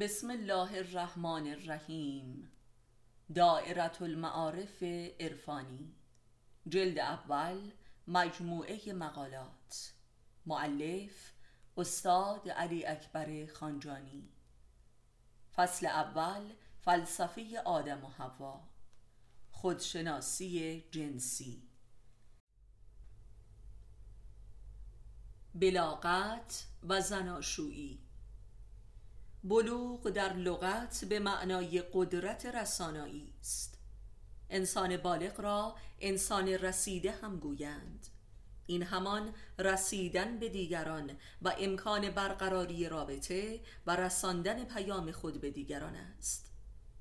بسم الله الرحمن الرحیم. دائرة المعارف عرفانی. جلد اول مجموعه مقالات. معلف استاد علی اکبر خانجانی. فصل اول فلسفه آدم و حوا. خودشناسی جنسی. بلاغت و زناشویی. بلوغ در لغت به معنای قدرت رسانایی است. انسان بالغ را انسان رسیده هم گویند. این همان رسیدن به دیگران و امکان برقراری رابطه و رساندن پیام خود به دیگران است.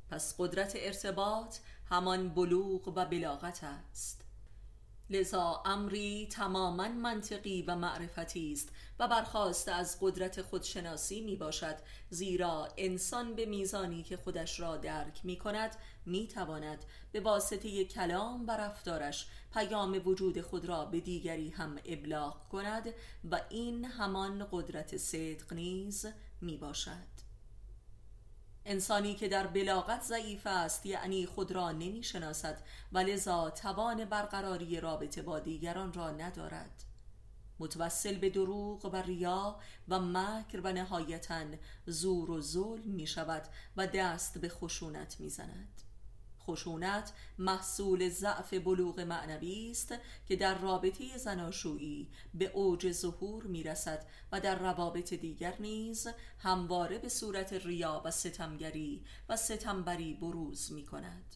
پس قدرت ارتباط همان بلوغ و بلاغت است. لذا امری تماما منطقی و معرفتی است و برخواست از قدرت خودشناسی می باشد زیرا انسان به میزانی که خودش را درک می کند می تواند به واسطه کلام و رفتارش پیام وجود خود را به دیگری هم ابلاغ کند و این همان قدرت صدق نیز می باشد. انسانی که در بلاغت ضعیف است یعنی خود را نمی شناسد و لذا توان برقراری رابطه با دیگران را ندارد. متوسل به دروغ و ریا و مکر و نهایتا زور و ظلم می شود و دست به خشونت می زند خشونت محصول ضعف بلوغ معنوی است که در رابطه زناشویی به اوج ظهور می رسد و در روابط دیگر نیز همواره به صورت ریا و ستمگری و ستمبری بروز می کند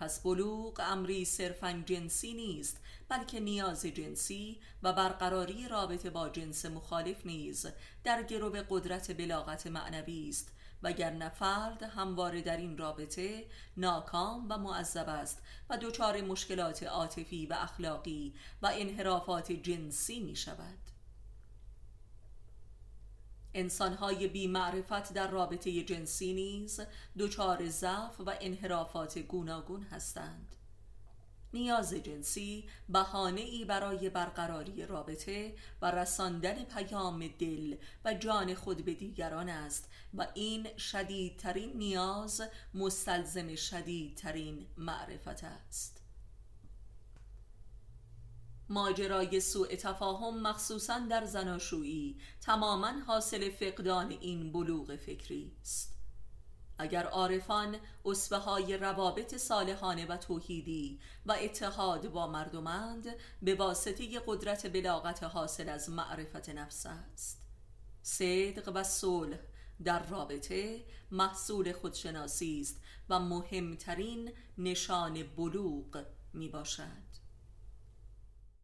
پس بلوغ امری صرفا جنسی نیست بلکه نیاز جنسی و برقراری رابطه با جنس مخالف نیز در گرو قدرت بلاغت معنوی است. وگرنه فرد همواره در این رابطه ناکام و معذب است و دچار مشکلات عاطفی و اخلاقی و انحرافات جنسی می شود انسانهای بی معرفت در رابطه جنسی نیز دچار ضعف و انحرافات گوناگون هستند. نیاز جنسی بهانه ای برای برقراری رابطه و رساندن پیام دل و جان خود به دیگران است و این شدیدترین نیاز مستلزم شدیدترین معرفت است. ماجرای سوء تفاهم مخصوصا در زناشویی. تماما حاصل فقدان این بلوغ فکری است. اگر عارفان اصفه های روابط صالحانه و توحیدی و اتحاد با مردمند به واسطه قدرت بلاغت حاصل از معرفت نفس است. صدق و صلح در رابطه محصول خودشناسی است و مهمترین نشان بلوغ می باشد